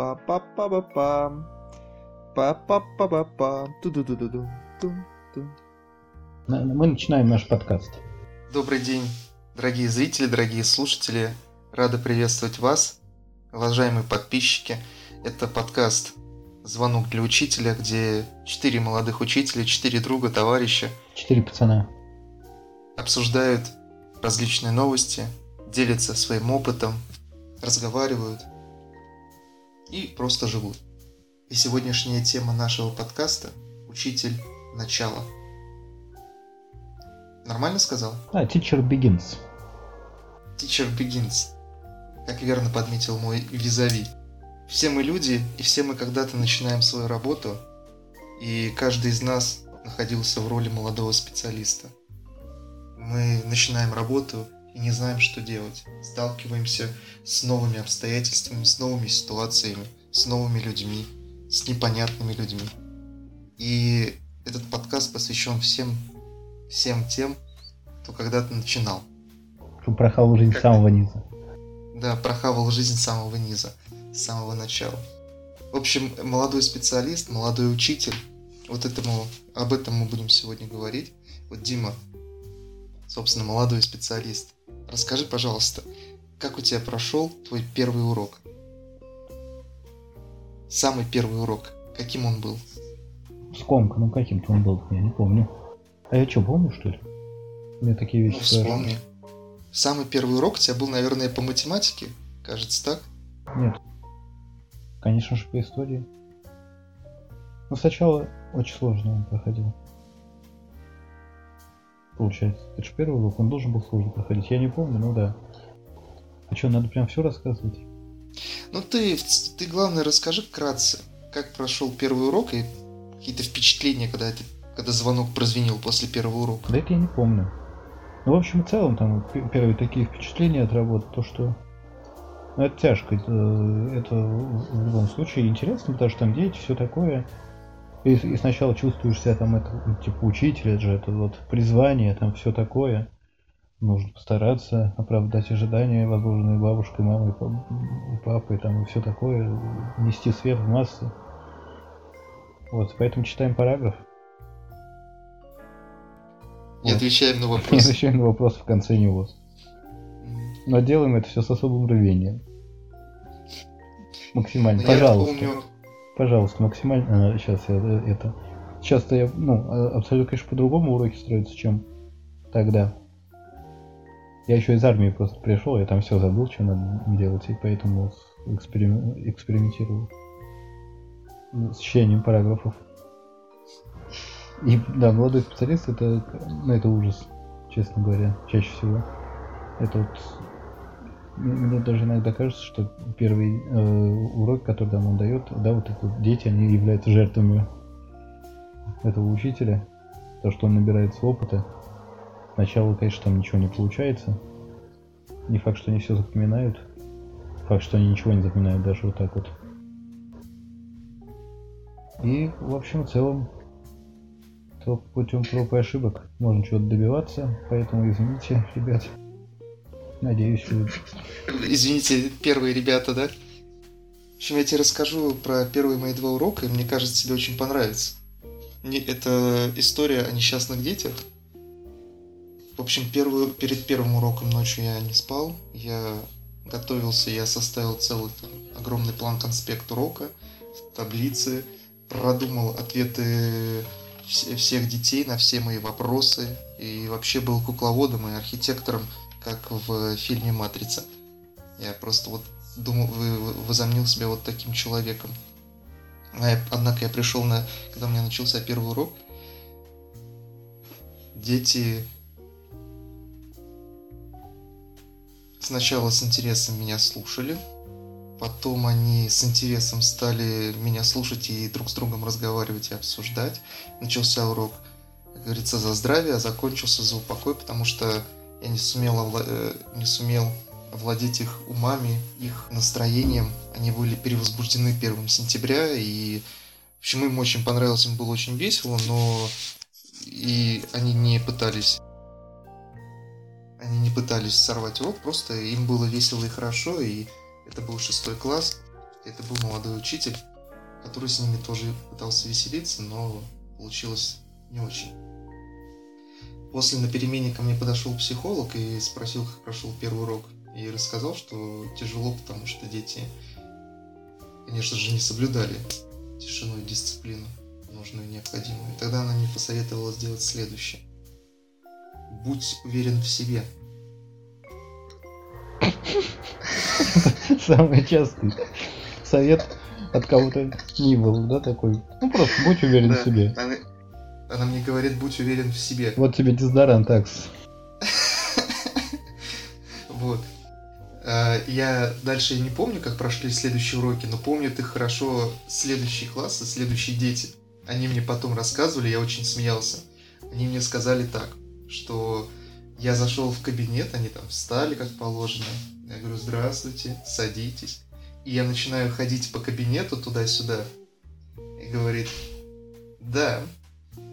па па па па пам па па па па пам ту ду ду ду ду тум тум Мы начинаем наш подкаст. Добрый день, дорогие зрители, дорогие слушатели. Рады приветствовать вас, уважаемые подписчики. Это подкаст «Звонок для учителя», где четыре молодых учителя, четыре друга, товарища Четыре пацана. обсуждают различные новости, делятся своим опытом, разговаривают и просто живут. И сегодняшняя тема нашего подкаста – «Учитель. Начало». Нормально сказал? А, Teacher Begins. Teacher begins. Как верно подметил мой визави. Все мы люди, и все мы когда-то начинаем свою работу, и каждый из нас находился в роли молодого специалиста. Мы начинаем работу и не знаем, что делать. Сталкиваемся с новыми обстоятельствами, с новыми ситуациями, с новыми людьми, с непонятными людьми. И этот подкаст посвящен всем, всем тем, кто когда-то начинал. Кто прохавал жизнь с Как- самого низа. Да, прохавал жизнь с самого низа, с самого начала. В общем, молодой специалист, молодой учитель, вот этому, об этом мы будем сегодня говорить. Вот Дима, собственно, молодой специалист. Расскажи, пожалуйста, как у тебя прошел твой первый урок? Самый первый урок, каким он был? Скомка, ну каким-то он был, я не помню. А я что, помню, что ли? Мне такие Ну, вещи сложно. вспомни. Самый первый урок у тебя был, наверное, по математике, кажется, так? Нет. Конечно же, по истории. Но сначала очень сложно он проходил. Получается. Это же первый урок, он должен был сложно проходить. Я не помню, ну да. А что, надо прям все рассказывать? Ну ты, ты главное расскажи вкратце, как прошел первый урок и какие-то впечатления, когда это, когда звонок прозвенел после первого урока. Да это я не помню. Ну, в общем, в целом, там, первые такие впечатления от работы, то, что... Ну, это тяжко. Это, это в в любом случае интересно, потому что там дети, все такое. И, и сначала чувствуешь себя там, это, ну, типа, учителя, это же это вот призвание, там все такое. Нужно постараться оправдать ожидания, возложенные бабушкой, мамой, пап- папой, там, и все такое. Нести свет в массы. Вот, поэтому читаем параграф. И Вот. отвечаем на И вопрос. отвечаем на вопрос в конце него. Но делаем это все с особым рвением. Максимально. Ну, Я Пожалуйста. помню, Пожалуйста, максимально. сейчас я э, это. Сейчас-то я, ну, э, абсолютно, конечно, по-другому уроки строятся, чем тогда. Я еще из армии просто пришел, я там все забыл, что надо делать, и поэтому эксперим- экспериментирую с чтением параграфов. И да, молодой специалист это, ну, это ужас, честно говоря, чаще всего. Это вот мне даже иногда кажется, что первый э, урок, который там он дает, да, вот это дети, они являются жертвами этого учителя. То, что он набирается опыта. Сначала, конечно, там ничего не получается. Не факт, что они все запоминают. Факт, что они ничего не запоминают даже вот так вот. И, в общем, в целом, только путем проб и ошибок можно чего-то добиваться. Поэтому извините, ребят. Надеюсь, извините, первые ребята, да? В общем, я тебе расскажу про первые мои два урока, и мне кажется, тебе очень понравится. Это история о несчастных детях. В общем, первую, перед первым уроком ночью я не спал. Я готовился, я составил целый там, огромный план конспект урока, таблицы, продумал ответы вс- всех детей на все мои вопросы. И вообще был кукловодом и архитектором, как в фильме «Матрица». Я просто вот думал, возомнил себя вот таким человеком. А Однако я пришел на, когда у меня начался первый урок, дети сначала с интересом меня слушали, потом они с интересом стали меня слушать и друг с другом разговаривать и обсуждать. Начался урок, как говорится, за здравие, а закончился за упокой, потому что я не сумел, овла- э, не сумел овладеть их умами, их настроением. Они были перевозбуждены 1 сентября, и в общем, им очень понравилось, им было очень весело, но и они не пытались они не пытались сорвать урок, просто им было весело и хорошо, и это был шестой класс. Это был молодой учитель, который с ними тоже пытался веселиться, но получилось не очень. После на перемене ко мне подошел психолог и спросил, как прошел первый урок. И рассказал, что тяжело, потому что дети, конечно же, не соблюдали тишину и дисциплину, нужную и необходимую. И тогда она мне посоветовала сделать следующее. Будь уверен в себе. Самый частый совет от кого-то не был, да, такой? Ну просто будь уверен в себе. Она, мне говорит, будь уверен в себе. Вот тебе дезодорант, такс. Вот. А, я дальше не помню, как прошли следующие уроки, но помню их хорошо следующие классы, следующие дети. Они мне потом рассказывали, я очень смеялся. Они мне сказали так, что я зашел в кабинет, они там встали, как положено. Я говорю, здравствуйте, садитесь. И я начинаю ходить по кабинету туда-сюда. И говорит, да,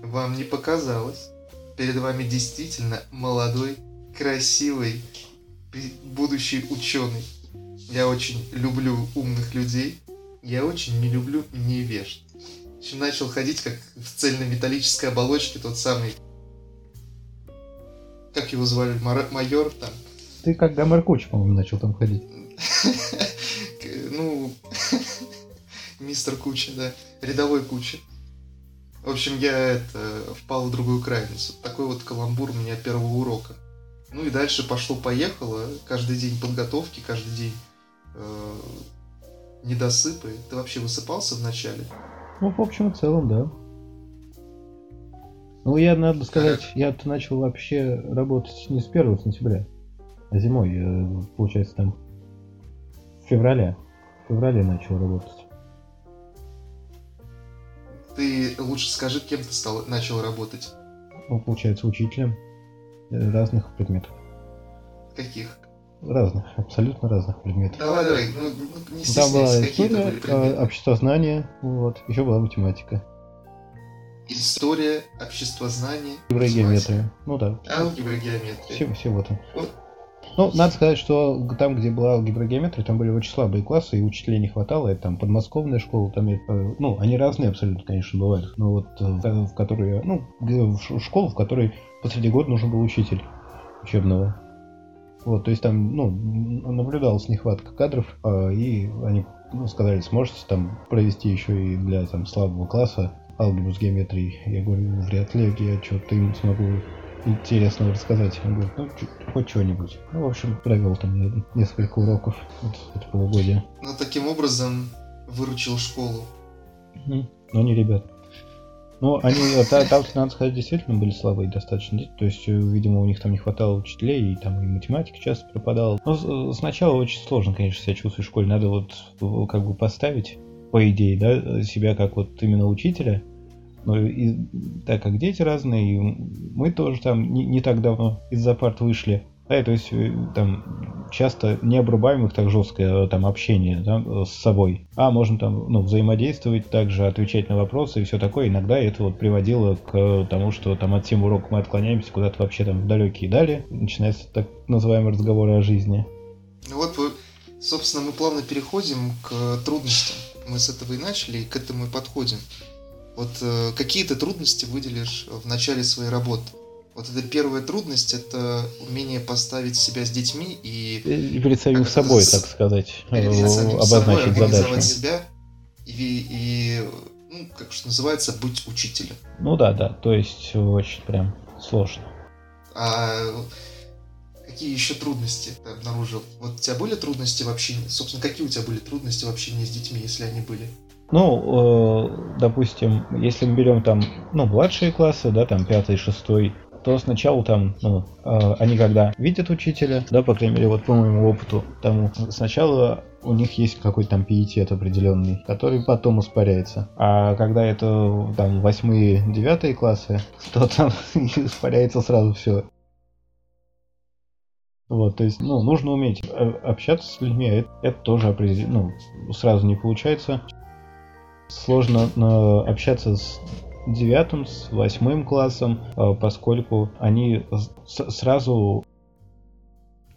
вам не показалось. Перед вами действительно молодой, красивый, будущий ученый. Я очень люблю умных людей. Я очень не люблю невежд. Общем, начал ходить как в цельнометаллической оболочке тот самый... Как его звали? Майор там? Ты как Гомер Куч, по-моему, начал там ходить. Ну, мистер Куча, да. Рядовой Куча. В общем, я это впал в другую крайность. такой вот каламбур у меня первого урока. Ну и дальше пошло-поехало. Каждый день подготовки, каждый день э, недосыпы. Ты вообще высыпался в начале? Ну, в общем и целом, да. Ну, я, надо сказать, я-то начал вообще работать не с 1 сентября, а зимой. Э, получается, там в феврале. В феврале начал работать. Ты лучше скажи, кем ты стал, начал работать? Ну, получается, учителем разных предметов. Каких? Разных, абсолютно разных предметов. Давай, давай, ну, ну не Там была история, а, обществознание, вот, еще была математика. История, обществознание, Алгебра и геометрия. Ну да. Алгебра и геометрия. Все, всего там. Вот. Ну, надо сказать, что там, где была алгебра геометрия, там были очень слабые классы, и учителей не хватало. Это там подмосковная школа, там, э, ну, они разные абсолютно, конечно, бывают. Но вот э, в которой, ну, в школу, в которой посреди года нужен был учитель учебного. Вот, то есть там, ну, наблюдалась нехватка кадров, а, и они ну, сказали, сможете там провести еще и для там слабого класса алгебру с геометрией. Я говорю, вряд ли я что-то им смогу интересного рассказать. Он говорит, ну, хоть что-нибудь. Ну, в общем, провел там несколько уроков вот, это полугодие. Ну, таким образом выручил школу. Но не ребят. Ну, они, там, надо сказать, действительно были слабые достаточно. То есть, э, видимо, у них там не хватало учителей, и там и математика часто пропадала. Но сначала очень сложно, конечно, себя чувствовать в школе. Надо вот как бы поставить, по идее, да, себя как вот именно учителя. Но и, так как дети разные, и мы тоже там не, не так давно из-за вышли. Да, то есть э, там часто не обрубаем их так жестко, э, там общение да, с собой, а можем там ну, взаимодействовать, также отвечать на вопросы и все такое. Иногда это вот приводило к тому, что там от темы урока мы отклоняемся куда-то вообще там в далекие дали, начинается так называемый разговор о жизни. Ну вот, собственно, мы плавно переходим к трудностям. Мы с этого и начали, и к этому и подходим. Вот э, какие ты трудности выделишь в начале своей работы? Вот это первая трудность, это умение поставить себя с детьми и... И перед самим собой, с... так сказать, перед самим обозначить собой, задачу. себя и, и, ну, как что называется, быть учителем. Ну да, да, то есть очень прям сложно. А какие еще трудности ты обнаружил? Вот у тебя были трудности в общении? Собственно, какие у тебя были трудности в общении с детьми, если они были? Ну, э, допустим, если мы берем там, ну, младшие классы, да, там пятый, шестой, то сначала там, ну, э, они когда видят учителя, да, по крайней мере, вот по моему опыту, тому сначала у них есть какой-то там пиетет определенный, который потом испаряется. А когда это там восьмые, девятые классы, то там испаряется сразу все. Вот, то есть, ну, нужно уметь э, общаться с людьми, а это, это тоже определенно, ну, сразу не получается. Сложно но, общаться с девятым, с восьмым классом, а, поскольку они сразу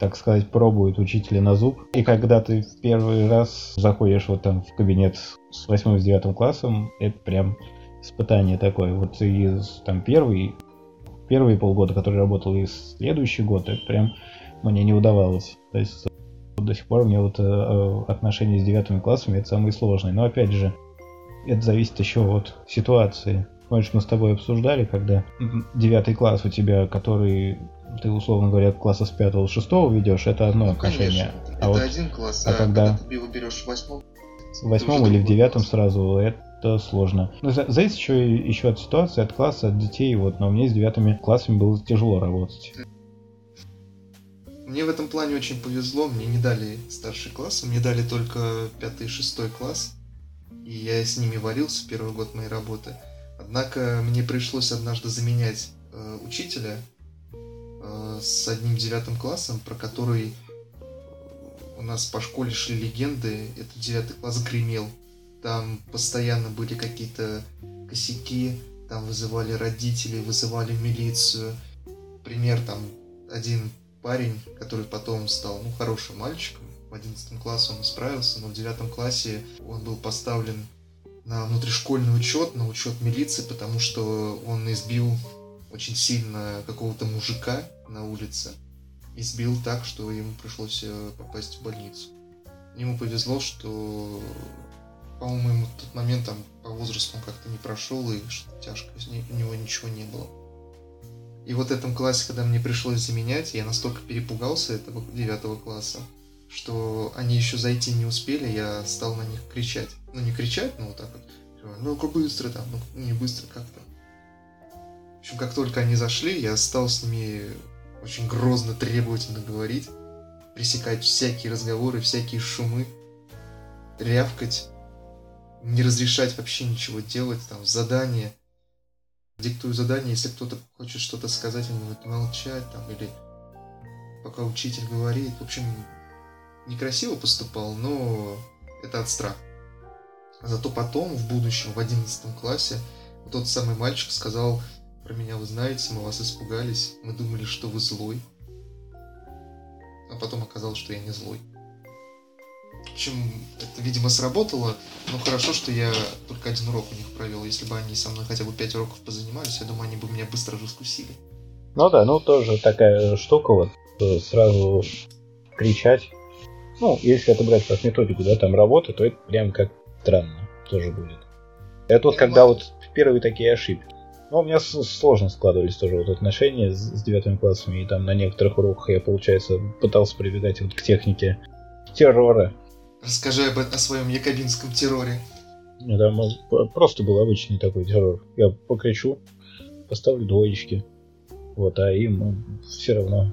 так сказать, пробует учителя на зуб. И когда ты в первый раз заходишь вот там в кабинет с восьмым с девятым классом, это прям испытание такое. Вот и там первый, первые полгода, который работал, и следующий год, это прям мне не удавалось. То есть до сих пор мне вот э, э, отношения с девятыми классами это самые сложные. Но опять же, это зависит еще от ситуации. Помнишь, мы с тобой обсуждали, когда девятый класс у тебя, который ты, условно говоря, класса с пятого, с шестого ведешь, это одно ну, отношение. Конечно. А это вот, один класс, а, а когда, когда ты его берешь в восьмом, в восьмом или в девятом класс. сразу, это сложно. Но ну, зависит еще, еще от ситуации, от класса, от детей. Вот, но мне с девятыми классами было тяжело работать. Мне в этом плане очень повезло, мне не дали старший класс, мне дали только пятый и шестой класс, и я с ними варился первый год моей работы. Однако мне пришлось однажды заменять э, учителя э, с одним девятым классом, про который у нас по школе шли легенды, этот девятый класс гремел. Там постоянно были какие-то косяки, там вызывали родителей, вызывали милицию. Пример там один парень, который потом стал ну, хорошим мальчиком. В 11 классе он справился, но в 9 классе он был поставлен на внутришкольный учет, на учет милиции, потому что он избил очень сильно какого-то мужика на улице. Избил так, что ему пришлось э, попасть в больницу. Ему повезло, что, по-моему, ему в тот момент там по возрасту он как-то не прошел, и что тяжко, у него ничего не было. И вот в этом классе, когда мне пришлось заменять, я настолько перепугался этого девятого класса, что они еще зайти не успели, я стал на них кричать. Ну, не кричать, но вот так вот. Ну, как быстро там, ну, не быстро как-то. В общем, как только они зашли, я стал с ними очень грозно, требовательно говорить, пресекать всякие разговоры, всякие шумы, рявкать, не разрешать вообще ничего делать, там, задания – диктую задание, если кто-то хочет что-то сказать, он будет молчать там, или пока учитель говорит. В общем, некрасиво поступал, но это от страха. Зато потом, в будущем, в одиннадцатом классе, вот тот самый мальчик сказал про меня, вы знаете, мы вас испугались, мы думали, что вы злой. А потом оказалось, что я не злой. В общем, это, видимо, сработало. Но хорошо, что я только один урок у них провел. Если бы они со мной хотя бы пять уроков позанимались, я думаю, они бы меня быстро раскусили. Ну да, ну тоже такая штука вот, сразу кричать. Ну, если это брать как методику, да, там работы, то это прям как странно тоже будет. Это вот когда вот первые такие ошибки. Ну, у меня сложно складывались тоже вот отношения с, с девятыми классами, и там на некоторых уроках я, получается, пытался прибегать вот к технике террора. Расскажи об, о своем якобинском терроре. Это просто был обычный такой террор. Я покричу, поставлю двоечки. Вот, а им все равно.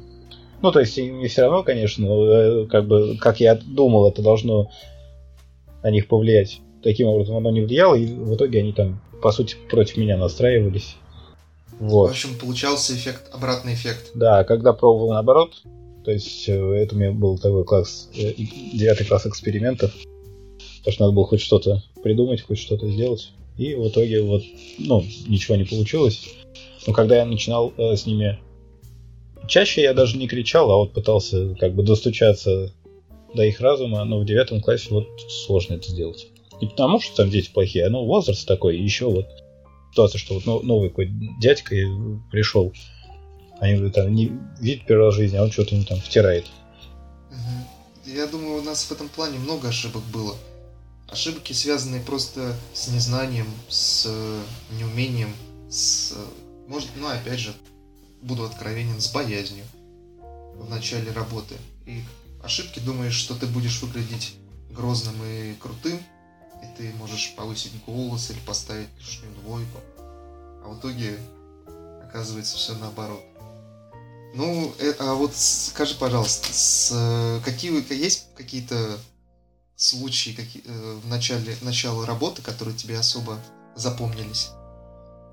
Ну, то есть, не все равно, конечно, но э, как бы, как я думал, это должно на них повлиять. Таким образом, оно не влияло, и в итоге они там, по сути, против меня настраивались. Вот. В общем, получался эффект, обратный эффект. Да, когда пробовал наоборот, то есть э, это у меня был такой класс, э, девятый класс экспериментов. Потому что надо было хоть что-то придумать, хоть что-то сделать. И в итоге вот, ну, ничего не получилось. Но когда я начинал э, с ними... Чаще я даже не кричал, а вот пытался как бы достучаться до их разума, но в девятом классе вот сложно это сделать. Не потому, что там дети плохие, а ну возраст такой, и еще вот ситуация, что вот новый какой дядька пришел, они там не видят первый раз в жизни, а он что-то им там втирает. Я думаю, у нас в этом плане много ошибок было. Ошибки, связанные просто с незнанием, с э, неумением, с... Может, ну, опять же, буду откровенен, с боязнью в начале работы. И ошибки думаешь, что ты будешь выглядеть грозным и крутым, и ты можешь повысить голос или поставить лишнюю двойку. А в итоге оказывается все наоборот. Ну, э, а вот скажи, пожалуйста, с, э, какие есть какие-то случаи какие, э, в начале начала работы, которые тебе особо запомнились?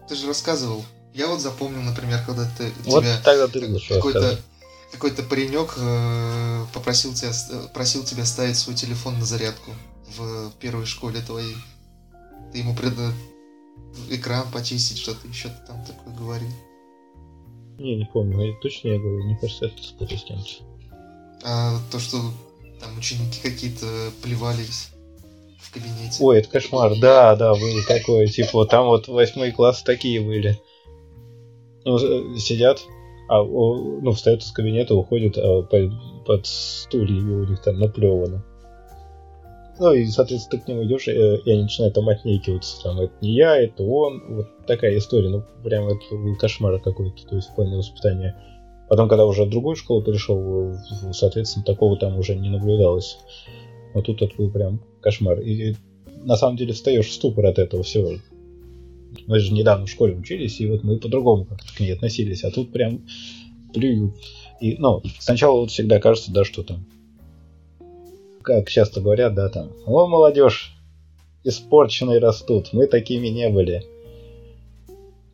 Ты же рассказывал. Я вот запомнил, например, когда ты вот тебя тогда ты какой-то какой-то паренек э, попросил тебя просил тебя ставить свой телефон на зарядку в первой школе твоей. Ты ему пред экран почистить, что-то еще ты там такое говорил. Не, не помню, я точно я говорю, мне кажется, это спутал с кем-то. А то, что там ученики какие-то плевались в кабинете. Ой, это кошмар. Да, да, было такое. Типа, там вот восьмой класс такие были. Ну, сидят, а, ну, встают из кабинета, уходят а, под, под стульями у них там наплевано. Ну и, соответственно, ты к нему идешь, и, э, и они начинают там отнекиваться. Там, это не я, это он. Вот такая история. Ну, прям это был кошмар какой-то, то есть в плане воспитания. Потом, когда уже в другую школу перешел, соответственно, такого там уже не наблюдалось. Но тут это был прям кошмар. И на самом деле встаешь в ступор от этого всего. Мы же недавно в школе учились, и вот мы по-другому как-то к ней относились, а тут прям плюют. И, ну, сначала вот всегда кажется, да, что там как часто говорят, да, там, о, молодежь, испорченные растут, мы такими не были.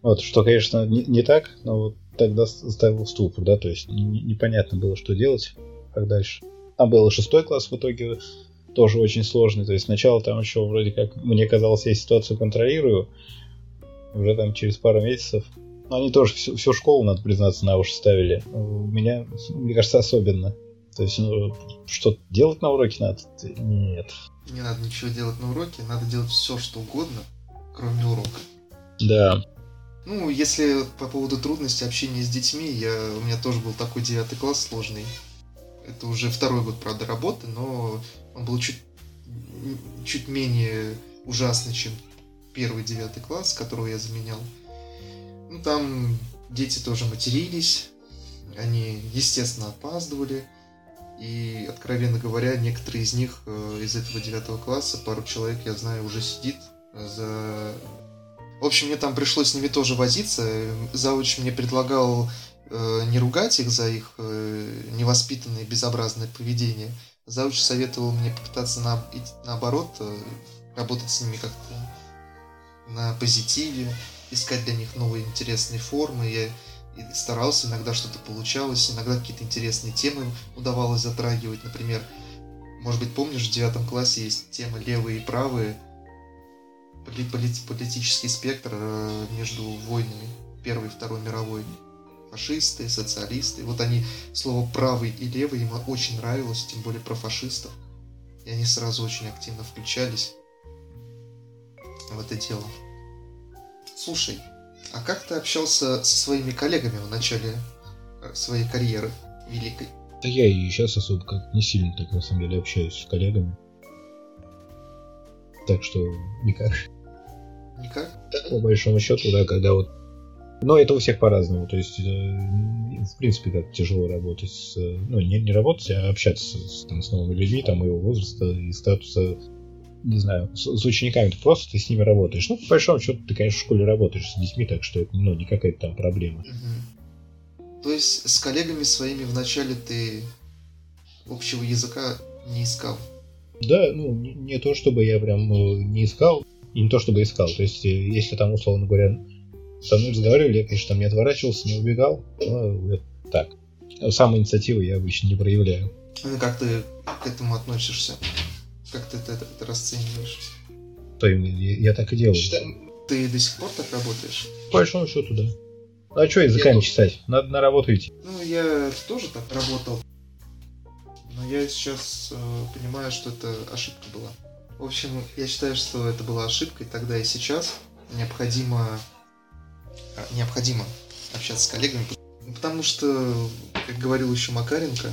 Вот, что, конечно, не, не так, но вот тогда ставил ступор, да, то есть непонятно было, что делать, как дальше. Там был шестой класс в итоге, тоже очень сложный, то есть сначала там еще вроде как, мне казалось, я ситуацию контролирую, уже там через пару месяцев, но они тоже всю, всю школу, надо признаться, на уши ставили. У меня, мне кажется, особенно. То есть, ну, что делать на уроке надо? Нет. Не надо ничего делать на уроке, надо делать все, что угодно, кроме урока. Да. Ну, если по поводу трудностей общения с детьми, я, у меня тоже был такой девятый класс сложный. Это уже второй год, правда, работы, но он был чуть, чуть менее ужасный, чем первый девятый класс, которого я заменял. Ну, там дети тоже матерились, они, естественно, опаздывали. И, откровенно говоря, некоторые из них э, из этого девятого класса, пару человек, я знаю, уже сидит за... В общем, мне там пришлось с ними тоже возиться. Зауч мне предлагал э, не ругать их за их э, невоспитанное безобразное поведение. Зауч советовал мне попытаться на, наоборот э, работать с ними как-то на позитиве, искать для них новые интересные формы. Я и старался, иногда что-то получалось, иногда какие-то интересные темы удавалось затрагивать. Например, может быть, помнишь, в девятом классе есть тема левые и правые, политический спектр э, между войнами Первой и Второй мировой. Фашисты, социалисты. Вот они, слово правый и левый им очень нравилось, тем более про фашистов. И они сразу очень активно включались в это дело. Слушай, а как ты общался со своими коллегами в начале э, своей карьеры великой? Да я и сейчас особо как не сильно так на самом деле общаюсь с коллегами. Так что никак. Никак? По большому счету, да, когда вот но это у всех по-разному. То есть, э, в принципе, как тяжело работать с... Ну, не, не работать, а общаться с, там, с новыми людьми, там, его возраста и статуса не знаю, с, с учениками, ты просто ты с ними работаешь. Ну, по большому счету, ты, конечно, в школе работаешь с детьми, так что это ну, не какая-то там проблема. Угу. То есть с коллегами своими вначале ты общего языка не искал? Да, ну, не, не то чтобы я прям ну, не искал, и не то чтобы искал. То есть, э, если там, условно говоря, со мной разговаривали, я, конечно, там не отворачивался, не убегал. Ну, это так. Сам инициативы я обычно не проявляю. Ну, как ты к этому относишься? Как ты это, это расцениваешь? То я, я так и делаю. Ты до сих пор так работаешь? По большому счету, да. А что языками я чесать? Надо на работу идти. Ну, я тоже так работал. Но я сейчас э, понимаю, что это ошибка была. В общем, я считаю, что это была ошибкой тогда и сейчас. Необходимо, э, необходимо общаться с коллегами, потому что, как говорил еще Макаренко,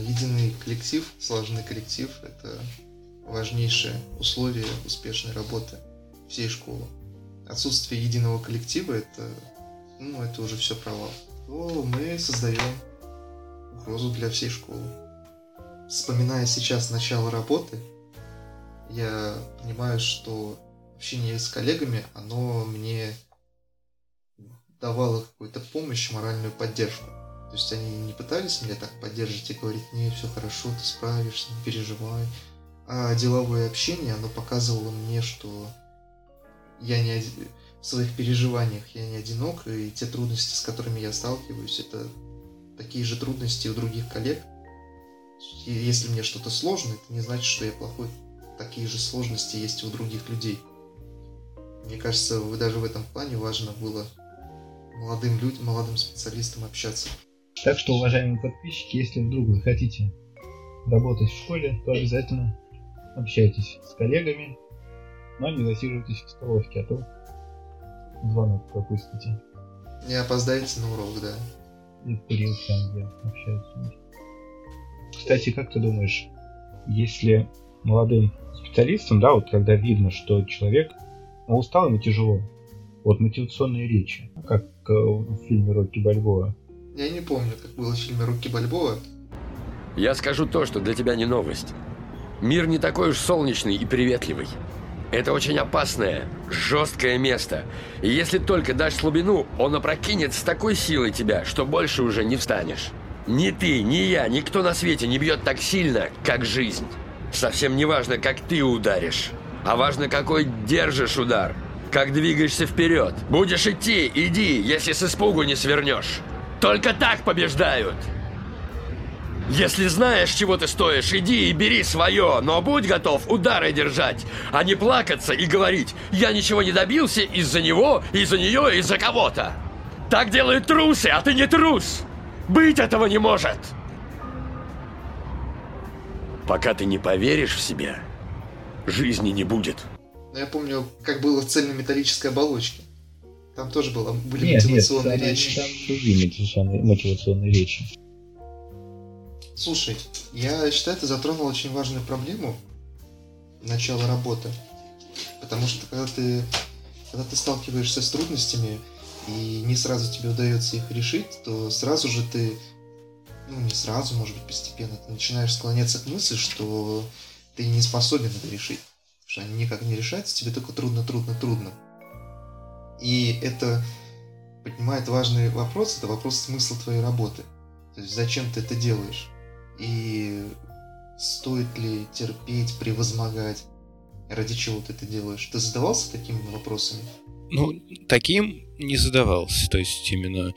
единый коллектив, слаженный коллектив – это важнейшее условие успешной работы всей школы. Отсутствие единого коллектива – это, ну, это уже все провал. То мы создаем угрозу для всей школы. Вспоминая сейчас начало работы, я понимаю, что общение с коллегами, оно мне давало какую-то помощь, моральную поддержку. То есть они не пытались меня так поддерживать и говорить, не, все хорошо, ты справишься, не переживай. А деловое общение, оно показывало мне, что я не один... в своих переживаниях я не одинок, и те трудности, с которыми я сталкиваюсь, это такие же трудности у других коллег. И если мне что-то сложно, это не значит, что я плохой. Такие же сложности есть у других людей. Мне кажется, даже в этом плане важно было молодым людям, молодым специалистам общаться Так что, уважаемые подписчики, если вдруг вы хотите работать в школе, то обязательно общайтесь с коллегами, но не засиживайтесь в столовке, а то звонок пропустите. Не опоздайте на урок, да. И в курилке там, где общаются. Кстати, как ты думаешь, если молодым специалистам, да, вот когда видно, что человек ну, устал, ему тяжело, вот мотивационные речи, как э, в фильме Рокки Бальбоа. Я не помню, как было в фильме Рокки Бальбоа. Я скажу то, что для тебя не новость. Мир не такой уж солнечный и приветливый. Это очень опасное, жесткое место. И если только дашь слабину, он опрокинет с такой силой тебя, что больше уже не встанешь. Ни ты, ни я, никто на свете не бьет так сильно, как жизнь. Совсем не важно, как ты ударишь, а важно, какой держишь удар. Как двигаешься вперед. Будешь идти, иди, если с испугу не свернешь. Только так побеждают. Если знаешь, чего ты стоишь, иди и бери свое, но будь готов удары держать, а не плакаться и говорить «Я ничего не добился из-за него, из-за нее, из-за кого-то». Так делают трусы, а ты не трус. Быть этого не может. Пока ты не поверишь в себя, жизни не будет. Но я помню, как было в цельнометаллической оболочке. Там тоже было, были нет, мотивационные нет, речи. Там другие мотивационные, мотивационные речи. Слушай, я считаю, ты затронул очень важную проблему начала работы. Потому что когда ты, когда ты сталкиваешься с трудностями, и не сразу тебе удается их решить, то сразу же ты, ну не сразу, может быть постепенно, ты начинаешь склоняться к мысли, что ты не способен это решить. Потому что они никак не решаются, тебе только трудно, трудно, трудно. И это поднимает важный вопрос, это вопрос смысла твоей работы. То есть зачем ты это делаешь? И стоит ли терпеть, превозмогать? Ради чего ты это делаешь? Ты задавался такими вопросами? Ну, таким не задавался. То есть именно...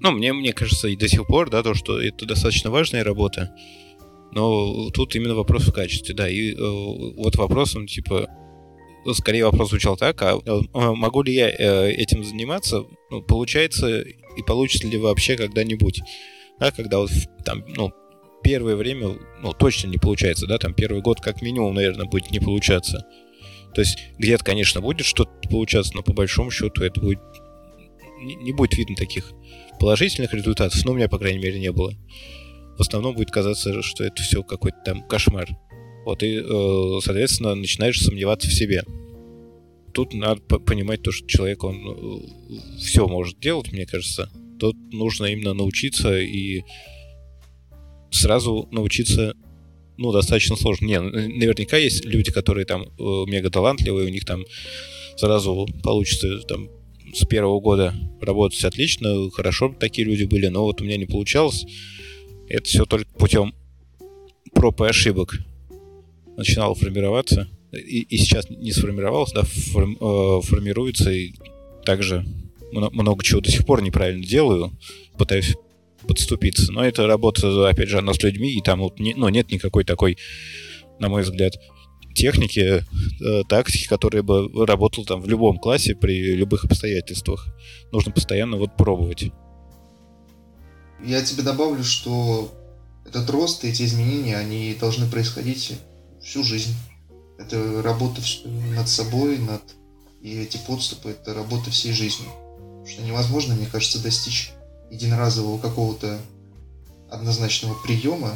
Ну, мне, мне кажется, и до сих пор, да, то, что это достаточно важная работа. Но тут именно вопрос в качестве, да. И э, вот вопросом, типа, скорее вопрос звучал так, а, а могу ли я э, этим заниматься? Ну, получается и получится ли вообще когда-нибудь? Да, когда вот там, ну, первое время, ну, точно не получается, да, там первый год как минимум, наверное, будет не получаться. То есть где-то, конечно, будет что-то получаться, но по большому счету это будет не, не будет видно таких положительных результатов, но у меня, по крайней мере, не было. В основном будет казаться, что это все какой-то там кошмар. Вот, и, э, соответственно, начинаешь сомневаться в себе. Тут надо понимать то, что человек, он э, все может делать, мне кажется. Тут нужно именно научиться и сразу научиться, ну, достаточно сложно. Не, наверняка есть люди, которые там э, мега талантливые, у них там сразу получится там с первого года работать отлично, хорошо такие люди были, но вот у меня не получалось. Это все только путем проб и ошибок начинало формироваться. И, и сейчас не сформировалось, да, форм, э, формируется, и также много чего до сих пор неправильно делаю, пытаюсь подступиться. Но это работа, опять же, она с людьми, и там вот не, ну, нет никакой такой, на мой взгляд, техники, э, тактики, которая бы работала там в любом классе при любых обстоятельствах. Нужно постоянно вот пробовать. Я тебе добавлю, что этот рост, эти изменения, они должны происходить всю жизнь. Это работа над собой, над и эти подступы, это работа всей жизни. Потому что невозможно, мне кажется, достичь единоразового какого-то однозначного приема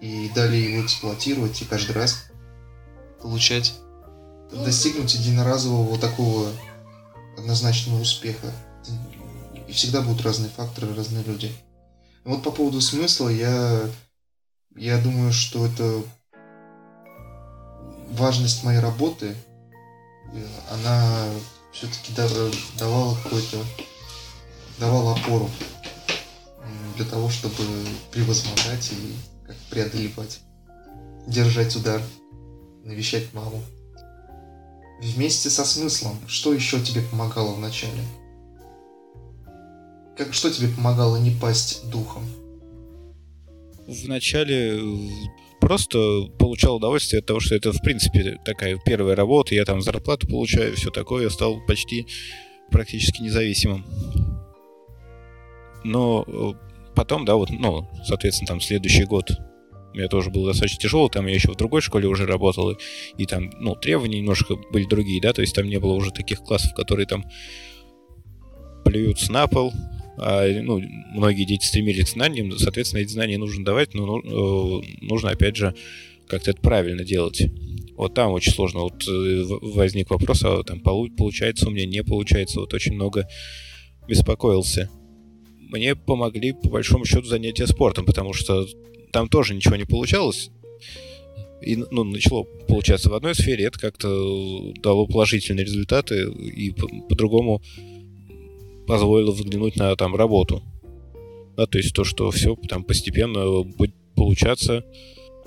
и далее его эксплуатировать и каждый раз получать, достигнуть единоразового вот такого однозначного успеха. И всегда будут разные факторы, разные люди. вот по поводу смысла я, я думаю, что это важность моей работы, э, она все-таки давала какой-то давала опору для того, чтобы превозмогать и как преодолевать, держать удар навещать маму. Вместе со смыслом, что еще тебе помогало в начале? Как, что тебе помогало не пасть духом? Вначале э, просто получал удовольствие от того, что это, в принципе, такая первая работа, я там зарплату получаю, все такое, я стал почти практически независимым. Но э, потом, да, вот, ну, соответственно, там следующий год меня тоже был достаточно тяжелый, там я еще в другой школе уже работал, и, и там, ну, требования немножко были другие, да, то есть там не было уже таких классов, которые там плюются на пол, а, ну, многие дети стремились к знаниям, соответственно, эти знания нужно давать, но ну, нужно, опять же, как-то это правильно делать. Вот там очень сложно. Вот э, возник вопрос, а там получается у меня, не получается. Вот очень много беспокоился. Мне помогли, по большому счету, занятия спортом, потому что там тоже ничего не получалось. И, ну, начало получаться в одной сфере, это как-то дало положительные результаты и по-другому позволило взглянуть на там работу. Да, то есть то, что все там постепенно будет получаться.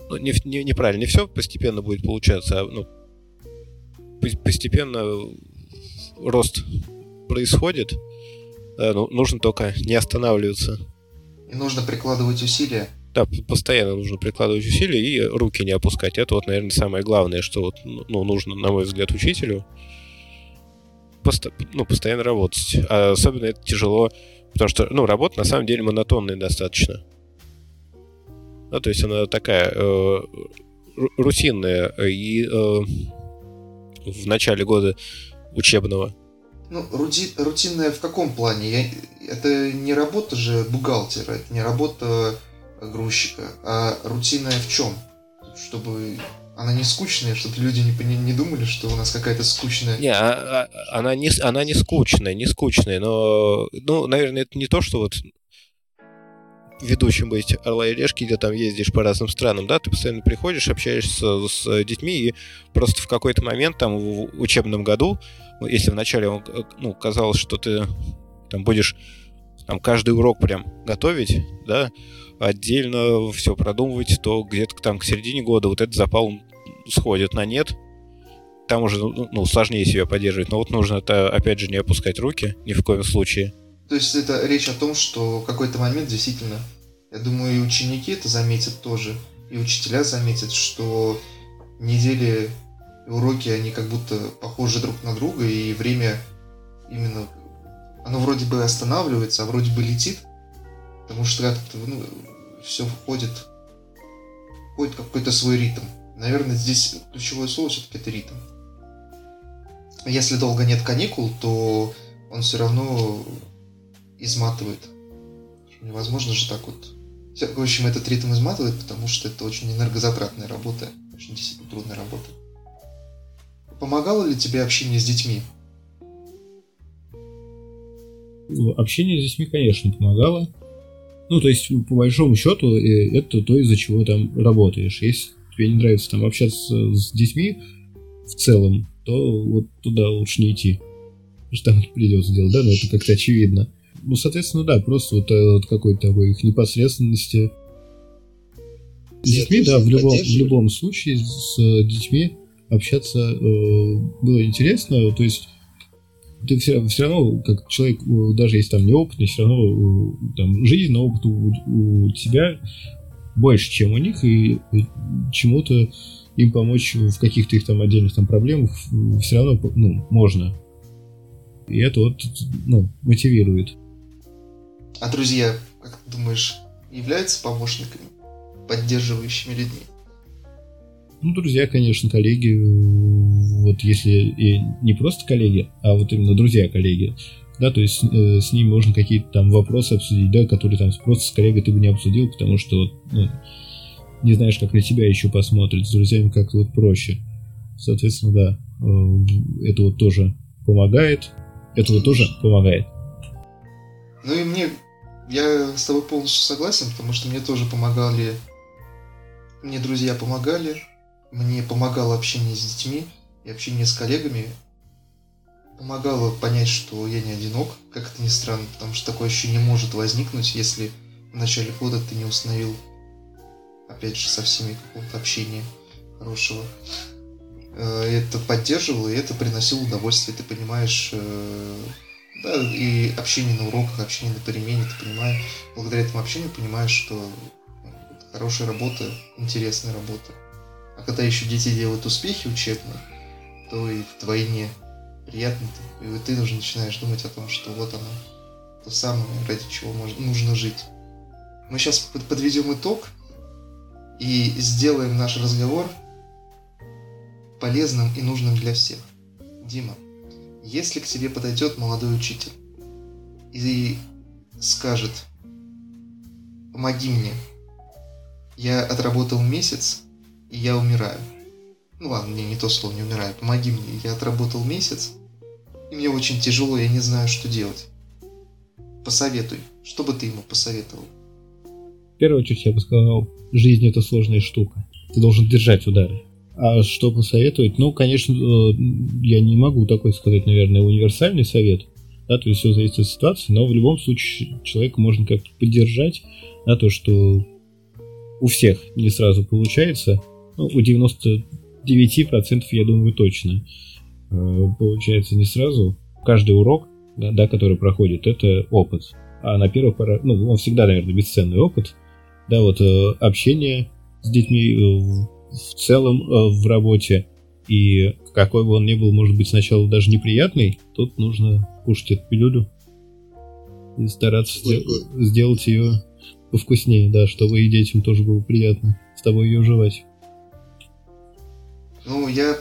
Ну, не, не, неправильно, не все постепенно будет получаться, а ну, постепенно рост происходит. Да, ну, нужно только не останавливаться. И нужно прикладывать усилия. Да, постоянно нужно прикладывать усилия и руки не опускать. Это вот, наверное, самое главное, что вот, ну, нужно, на мой взгляд, учителю. Посто, ну, постоянно работать. А особенно это тяжело, потому что, ну, работа на самом деле монотонная достаточно. Ну, то есть она такая э, рутинная и э, в начале года учебного. Ну, рути, рутинная в каком плане? Я, это не работа же бухгалтера, это не работа грузчика, а рутинная в чем? Чтобы она не скучная, чтобы люди не, не думали, что у нас какая-то скучная. Не, а, а, она не, она не скучная, не скучная, но, ну, наверное, это не то, что вот ведущим быть Орла и Решки, где там ездишь по разным странам, да, ты постоянно приходишь, общаешься с детьми, и просто в какой-то момент там в учебном году, ну, если вначале ну, казалось, что ты там будешь там каждый урок прям готовить, да, отдельно все продумывать, то где-то там к середине года вот этот запал сходит на нет. Там уже ну, ну, сложнее себя поддерживать. Но вот нужно это, опять же, не опускать руки ни в коем случае. То есть это речь о том, что в какой-то момент действительно, я думаю, и ученики это заметят тоже, и учителя заметят, что недели уроки, они как будто похожи друг на друга, и время именно, оно вроде бы останавливается, а вроде бы летит, потому что как-то, ну, все входит, входит какой-то свой ритм. Наверное, здесь ключевое слово все-таки это ритм. Если долго нет каникул, то он все равно изматывает. Невозможно же так вот. В общем, этот ритм изматывает, потому что это очень энергозатратная работа, очень действительно трудная работа. Помогало ли тебе общение с детьми? Общение с детьми, конечно, помогало. Ну, то есть, по большому счету, э, это то, из-за чего там работаешь. Если тебе не нравится там общаться с детьми в целом, то вот туда лучше не идти. Потому что там придется делать, да, но это как-то очевидно. Ну, соответственно, да, просто вот, э, вот какой-то такой их непосредственности. С детьми, да, в любом, в любом случае с детьми общаться э, было интересно. То есть ты все, все равно, как человек, э, даже если там неопытный, все равно э, там жизненный опыт у, у тебя больше, чем у них, и, и чему-то им помочь в каких-то их там отдельных там проблемах все равно ну, можно. И это вот ну, мотивирует. А друзья, как ты думаешь, являются помощниками, поддерживающими людьми? Ну, друзья, конечно, коллеги, вот если и не просто коллеги, а вот именно друзья-коллеги, да, то есть э, с ним можно какие-то там вопросы обсудить, да, которые там просто с коллегой ты бы не обсудил, потому что ну, не знаешь, как на тебя еще посмотрят, с друзьями как-то вот проще. Соответственно, да, э, это вот тоже помогает, это вот тоже помогает. Ну и мне, я с тобой полностью согласен, потому что мне тоже помогали, мне друзья помогали, мне помогало общение с детьми и общение с коллегами. Помогало понять, что я не одинок, как это ни странно, потому что такое ощущение может возникнуть, если в начале года ты не установил, опять же, со всеми какого-то общения хорошего. Э, это поддерживало, и это приносило удовольствие, ты понимаешь, э, да, и общение на уроках, общение на перемене, ты понимаешь, благодаря этому общению понимаешь, что хорошая работа, интересная работа. А когда еще дети делают успехи учебные, то и вдвойне приятно. И ты уже начинаешь думать о том, что вот оно, то самое, ради чего можно, нужно жить. мы сейчас подведем итог и сделаем наш разговор полезным и нужным для всех. Дима, если к тебе подойдет молодой учитель и скажет, помоги мне, я отработал месяц, и я умираю. Ну ладно, не, не то слово, не умираю, помоги мне, я отработал месяц, и мне очень тяжело, я не знаю, что делать. Посоветуй, что бы ты ему посоветовал? В первую очередь я бы сказал, жизнь это сложная штука. Ты должен держать удары. А что посоветовать? Ну, конечно, э, я не могу такой сказать, наверное, универсальный совет. Да, то есть все зависит от ситуации, но в любом случае человека можно как-то поддержать, да, то, что у всех не сразу получается. Ну, у 99% я думаю точно получается не сразу. Каждый урок, да, да, который проходит, это опыт. А на первых порах, ну, он всегда, наверное, бесценный опыт. Да, вот э, общение с детьми в целом э, в работе. И какой бы он ни был, может быть, сначала даже неприятный, тут нужно кушать эту пилюлю и стараться сдел- сделать ее повкуснее, да, чтобы и детям тоже было приятно с тобой ее жевать. Ну, я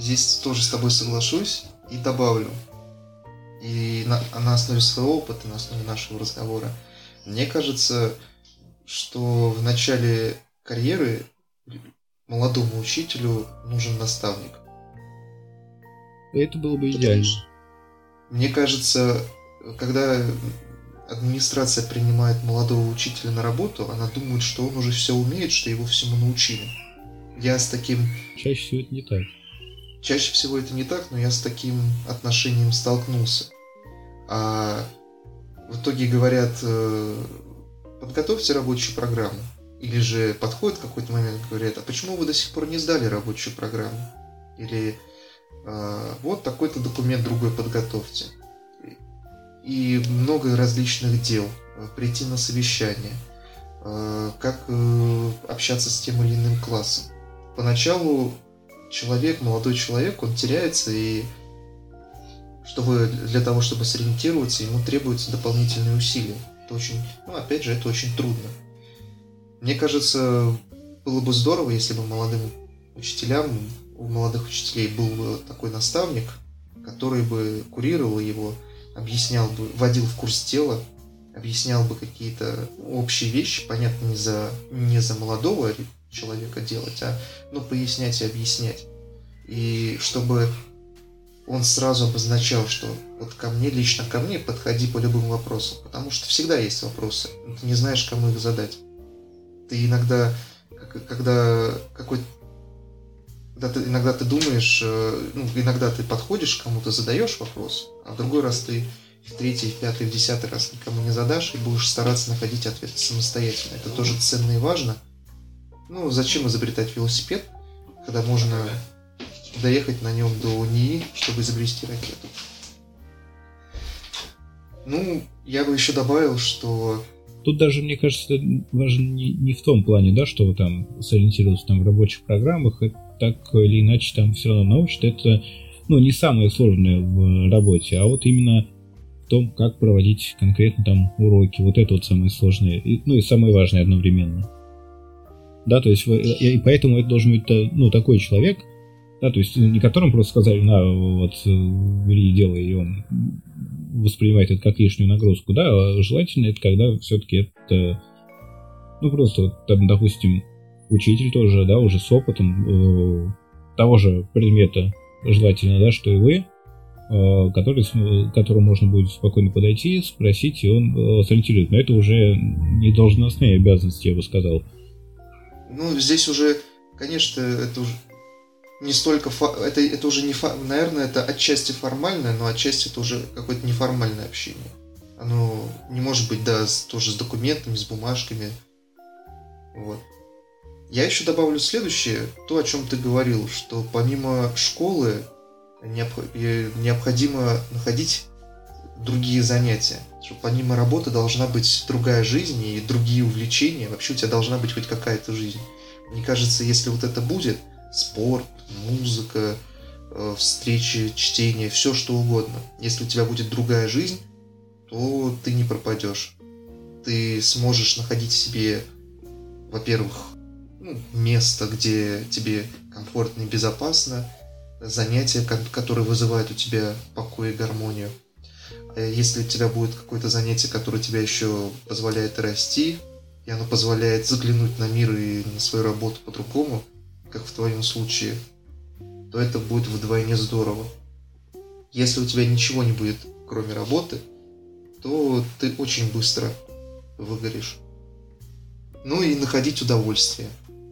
здесь тоже с тобой соглашусь и добавлю. И на, на основе своего опыта, на основе нашего разговора, мне кажется, что в начале карьеры молодому учителю нужен наставник. Это было бы идеально. Мне кажется, когда администрация принимает молодого учителя на работу, она думает, что он уже все умеет, что его всему научили. Я с таким... Чаще всего это не так. Чаще всего это не так, но я с таким отношением столкнулся. А в итоге говорят, э, подготовьте рабочую программу. Или же подходит какой-то момент говорят, а почему вы до сих пор не сдали рабочую программу? Или э, вот такой-то документ другой подготовьте. И много различных дел. Прийти на совещание. Э, как э, общаться с тем или иным классом. Поначалу человек, молодой человек, он теряется и чтобы для того, чтобы сориентироваться, ему требуются дополнительные усилия. Это очень, ну, опять же, это очень трудно. Мне кажется, было бы здорово, если бы молодым учителям, у молодых учителей был бы такой наставник, который бы курировал его, объяснял бы, вводил в курс дела, объяснял бы какие-то общие вещи, понятно, не за, не за молодого человека делать, а ну, пояснять и объяснять. И чтобы он сразу обозначал, что вот ко мне, лично ко мне, подходи по любым вопросам, потому что всегда есть вопросы, ты не знаешь, кому их задать ты иногда, когда какой когда ты, иногда ты думаешь, э, ну, иногда ты подходишь кому-то, задаешь вопрос, а в другой раз ты в третий, в пятый, в десятый раз никому не задашь и будешь стараться находить ответ самостоятельно. Это тоже ценно и важно. Ну, зачем изобретать велосипед, когда можно доехать на нем до НИИ, чтобы изобрести ракету? Ну, я бы еще добавил, что Тут даже, мне кажется, важно не, не в том плане, да, что вы там сориентироваться там в рабочих программах, это так или иначе там все равно научат. Это, ну, не самое сложное в работе, а вот именно в том, как проводить конкретно там уроки. Вот это вот самое сложное, и, ну и самое важное одновременно. Да, то есть, и поэтому это должен быть, ну, такой человек, да, то есть не которым просто сказали, на, вот, бери, делай, и он воспринимает это как лишнюю нагрузку, да, а желательно это когда все-таки это, ну, просто, вот, там, допустим, учитель тоже, да, уже с опытом э, того же предмета, желательно, да, что и вы, э, который, к которому можно будет спокойно подойти, спросить, и он э, сориентирует. Но это уже не должностные обязанности, я бы сказал. Ну, здесь уже, конечно, это уже не столько это это уже не фа... наверное это отчасти формальное, но отчасти это уже какое-то неформальное общение. Оно не может быть да с, тоже с документами, с бумажками. Вот. Я еще добавлю следующее, то, о чем ты говорил, что помимо школы необходимо находить другие занятия. Что помимо работы должна быть другая жизнь и другие увлечения. Вообще у тебя должна быть хоть какая-то жизнь. Мне кажется, если вот это будет, спорт, музыка, э, встречи, чтение, все что угодно. Если у тебя будет другая жизнь, то ты не пропадешь. ты сможешь находить себе, во-первых, ну, место, где тебе комфортно и безопасно, занятия, которые вызывают у тебя покой и гармонию. А если у тебя будет какое-то занятие, которое тебя еще позволяет расти, и оно позволяет заглянуть на мир и на свою работу по-другому, как в твоем случае, то это будет вдвойне здорово. Если у тебя ничего не будет, кроме работы, то ты очень быстро выгоришь. Ну и находить удовольствие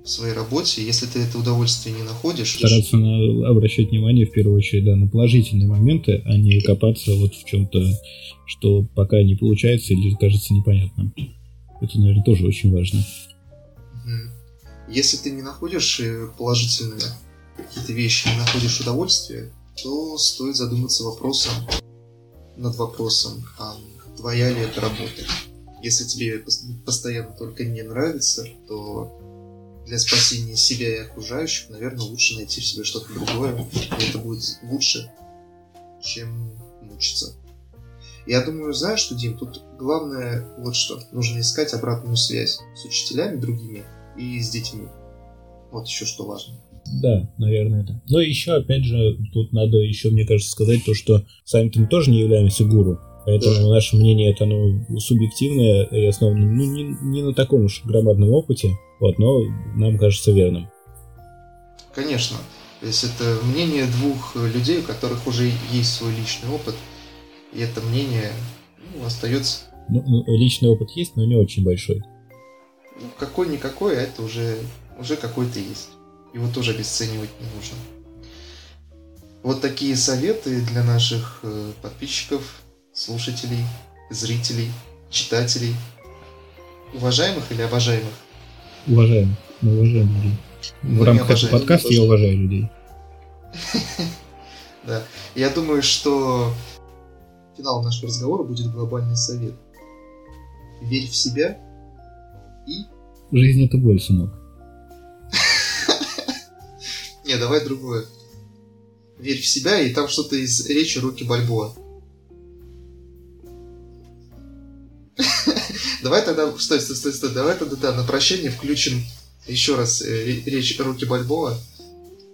в своей работе. Если ты это удовольствие не находишь... Стараться на, обращать внимание, в первую очередь, да, на положительные моменты, а не копаться вот в чем-то, что пока не получается или кажется непонятным. Это, наверное, тоже очень важно. Если ты не находишь э, положительные какие-то вещи, не находишь удовольствие, то стоит задуматься вопросом, над вопросом, а твоя ли это работа. Если тебе постоянно только не нравится, то для спасения себя и окружающих, наверное, лучше найти в себе что-то другое, и это будет лучше, чем мучиться. Я думаю, знаешь что, Дим, тут главное вот что. Нужно искать обратную связь с учителями другими и с детьми. Вот еще что важно. Да, наверное, это. Но еще, опять же, тут надо еще, мне кажется, сказать то, что сами-то мы тоже не являемся гуру. Поэтому да. наше мнение это оно субъективное и основано ну, не, не на таком уж громадном опыте, вот, но нам кажется верным. Конечно. То есть это мнение двух людей, у которых уже есть свой личный опыт, и это мнение ну, остается. Ну, ну, личный опыт есть, но не очень большой. Ну, какой-никакой, а это уже, уже какой-то есть. Его тоже обесценивать не нужно. Вот такие советы для наших э, подписчиков, слушателей, зрителей, читателей. Уважаемых или обожаемых? Уважаемых. Мы уважаем людей. В рамках этого подкаста я уважаю людей. Да. Я думаю, что финалом нашего разговора будет глобальный совет. Верь в себя и... Жизнь это боль, сынок. Не, давай другое. Верь в себя, и там что-то из речи Руки Бальбоа. Давай тогда, стой, стой, стой, стой, давай тогда да, на прощание включим еще раз э, речь Руки Бальбоа.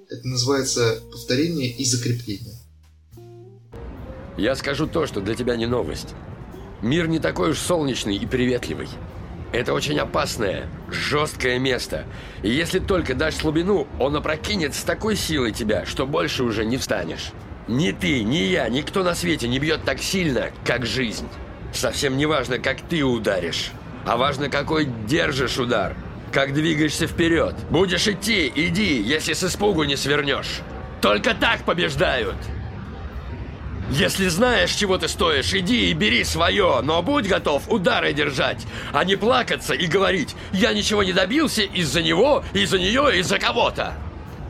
Это называется повторение и закрепление. Я скажу то, что для тебя не новость. Мир не такой уж солнечный и приветливый. Это очень опасное, жесткое место. И если только дашь слабину, он опрокинет с такой силой тебя, что больше уже не встанешь. Ни ты, ни я, никто на свете не бьет так сильно, как жизнь. Совсем не важно, как ты ударишь, а важно, какой держишь удар. Как двигаешься вперед. Будешь идти, иди, если с испугу не свернешь. Только так побеждают. Если знаешь, чего ты стоишь, иди и бери свое, но будь готов удары держать, а не плакаться и говорить «Я ничего не добился из-за него, из-за нее, из-за кого-то».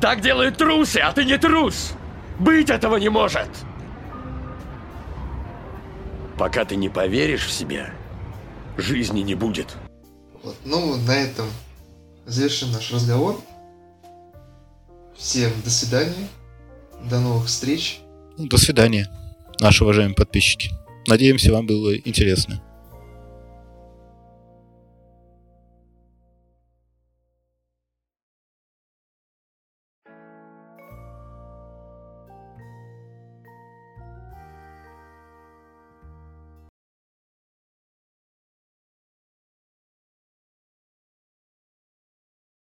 Так делают трусы, а ты не трус. Быть этого не может. Пока ты не поверишь в себя, жизни не будет. Вот, ну, на этом завершим наш разговор. Всем до свидания. До новых встреч. До свидания наши уважаемые подписчики. Надеемся, вам было интересно.